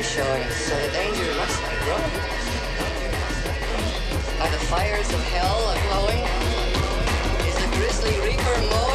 is showing, so the danger must be growing. Are the fires of hell a glowing? Is the grisly reaper? Mowing,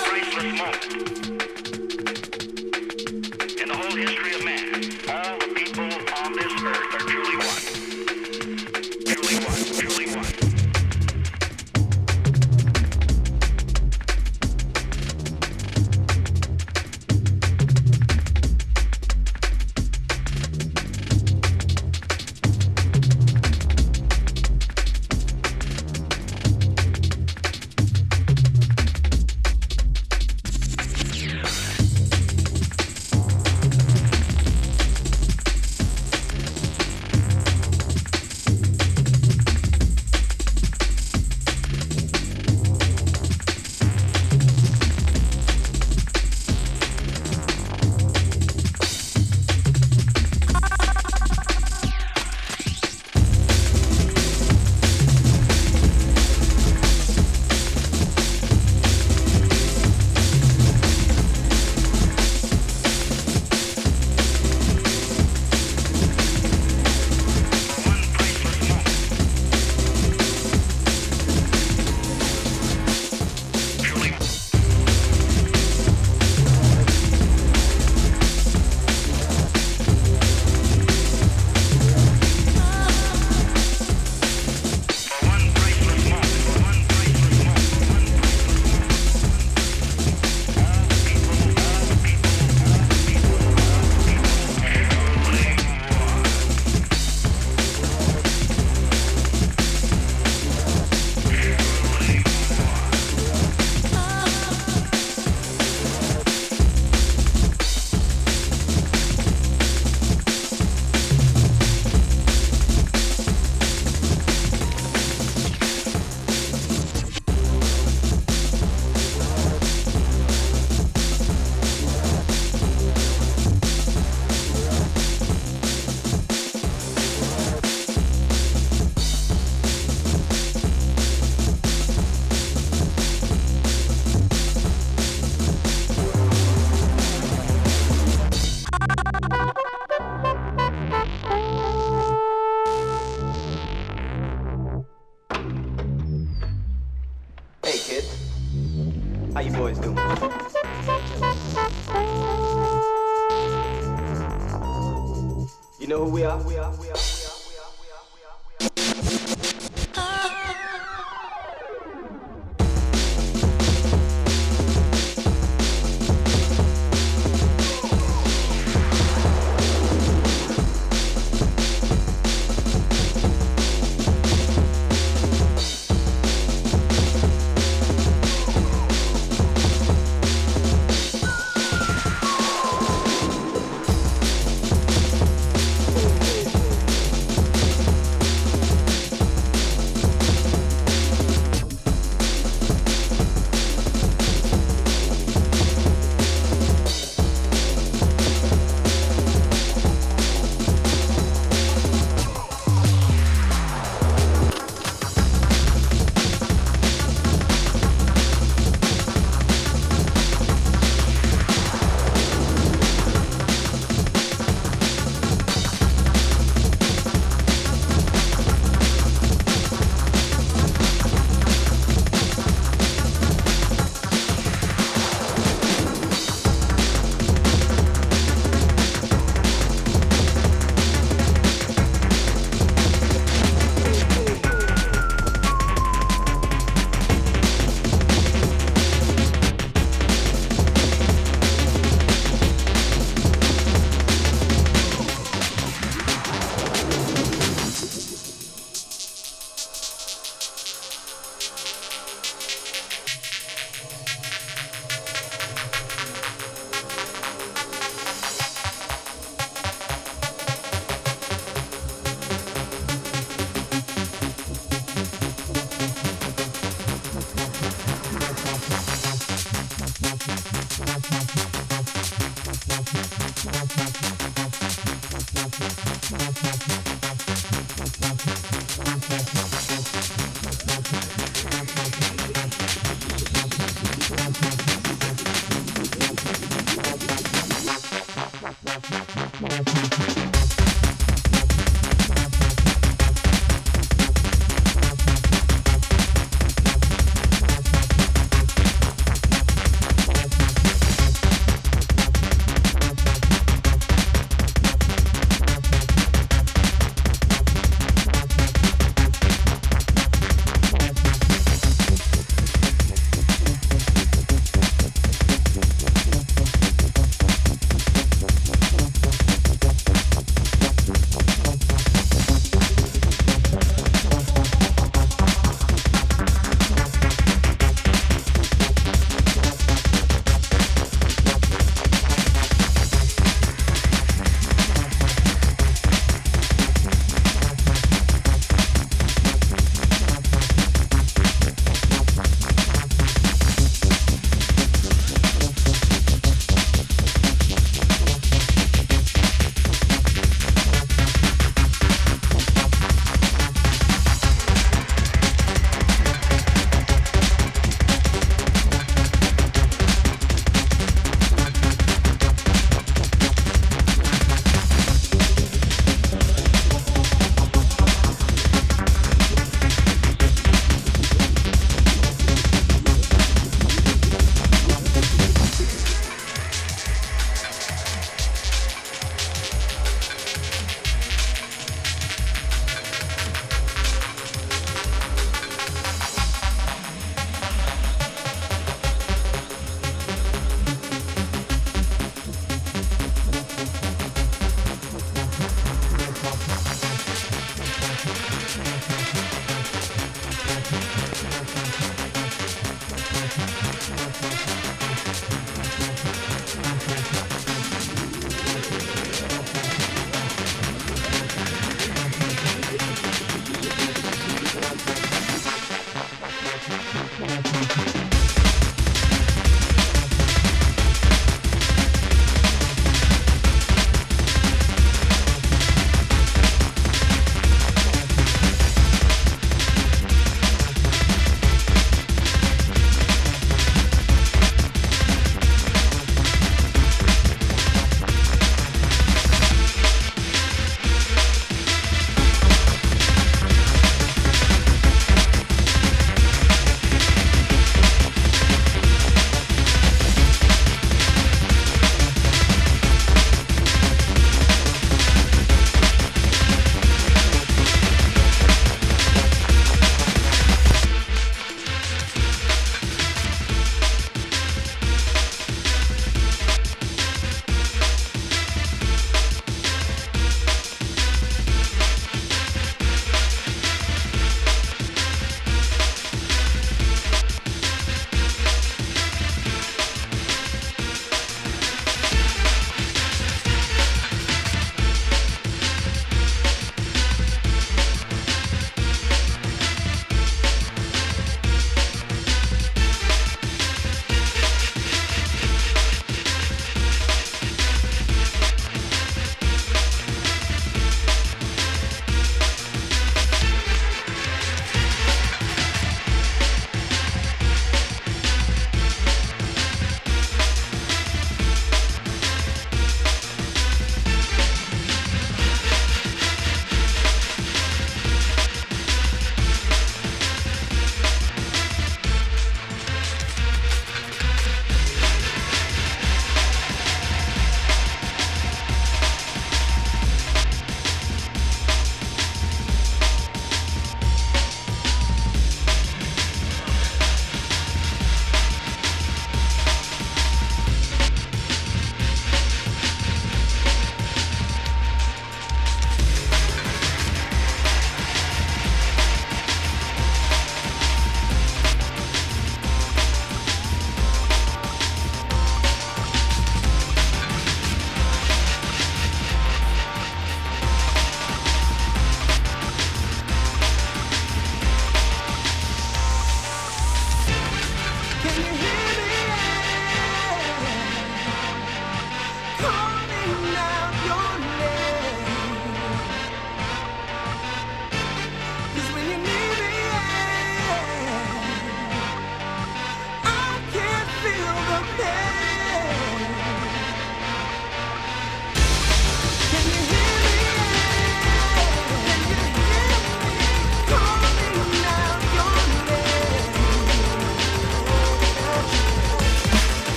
priceless moment.